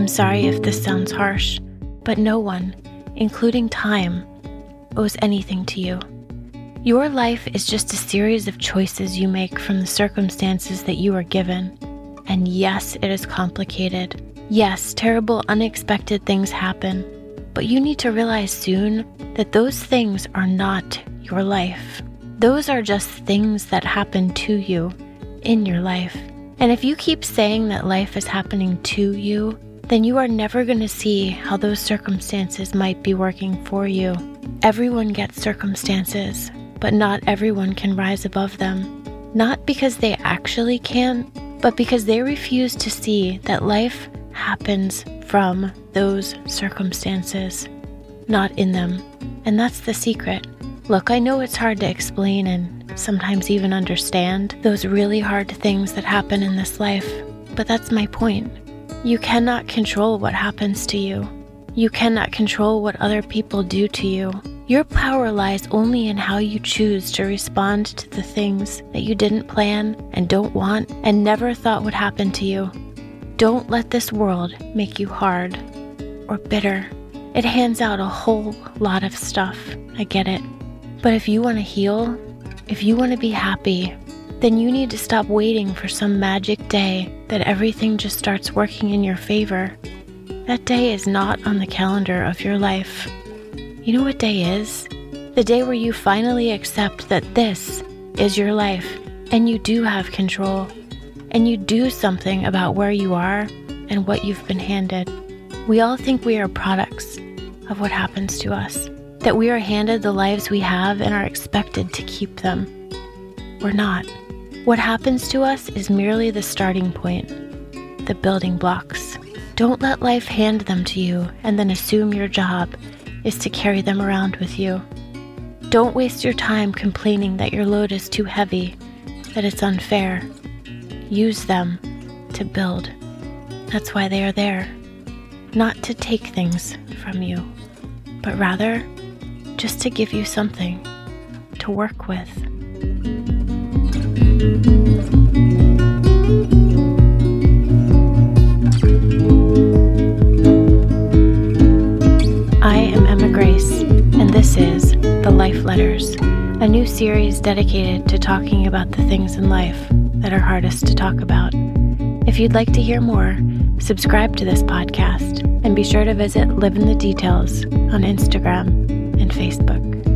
I'm sorry if this sounds harsh, but no one, including time, owes anything to you. Your life is just a series of choices you make from the circumstances that you are given. And yes, it is complicated. Yes, terrible, unexpected things happen. But you need to realize soon that those things are not your life. Those are just things that happen to you in your life. And if you keep saying that life is happening to you, then you are never going to see how those circumstances might be working for you. Everyone gets circumstances, but not everyone can rise above them. Not because they actually can, but because they refuse to see that life happens from those circumstances, not in them. And that's the secret. Look, I know it's hard to explain and sometimes even understand those really hard things that happen in this life, but that's my point. You cannot control what happens to you. You cannot control what other people do to you. Your power lies only in how you choose to respond to the things that you didn't plan and don't want and never thought would happen to you. Don't let this world make you hard or bitter. It hands out a whole lot of stuff. I get it. But if you want to heal, if you want to be happy, then you need to stop waiting for some magic day that everything just starts working in your favor. That day is not on the calendar of your life. You know what day is? The day where you finally accept that this is your life and you do have control and you do something about where you are and what you've been handed. We all think we are products of what happens to us, that we are handed the lives we have and are expected to keep them. We're not. What happens to us is merely the starting point, the building blocks. Don't let life hand them to you and then assume your job is to carry them around with you. Don't waste your time complaining that your load is too heavy, that it's unfair. Use them to build. That's why they are there. Not to take things from you, but rather just to give you something to work with. I am Emma Grace, and this is The Life Letters, a new series dedicated to talking about the things in life that are hardest to talk about. If you'd like to hear more, subscribe to this podcast and be sure to visit Live in the Details on Instagram and Facebook.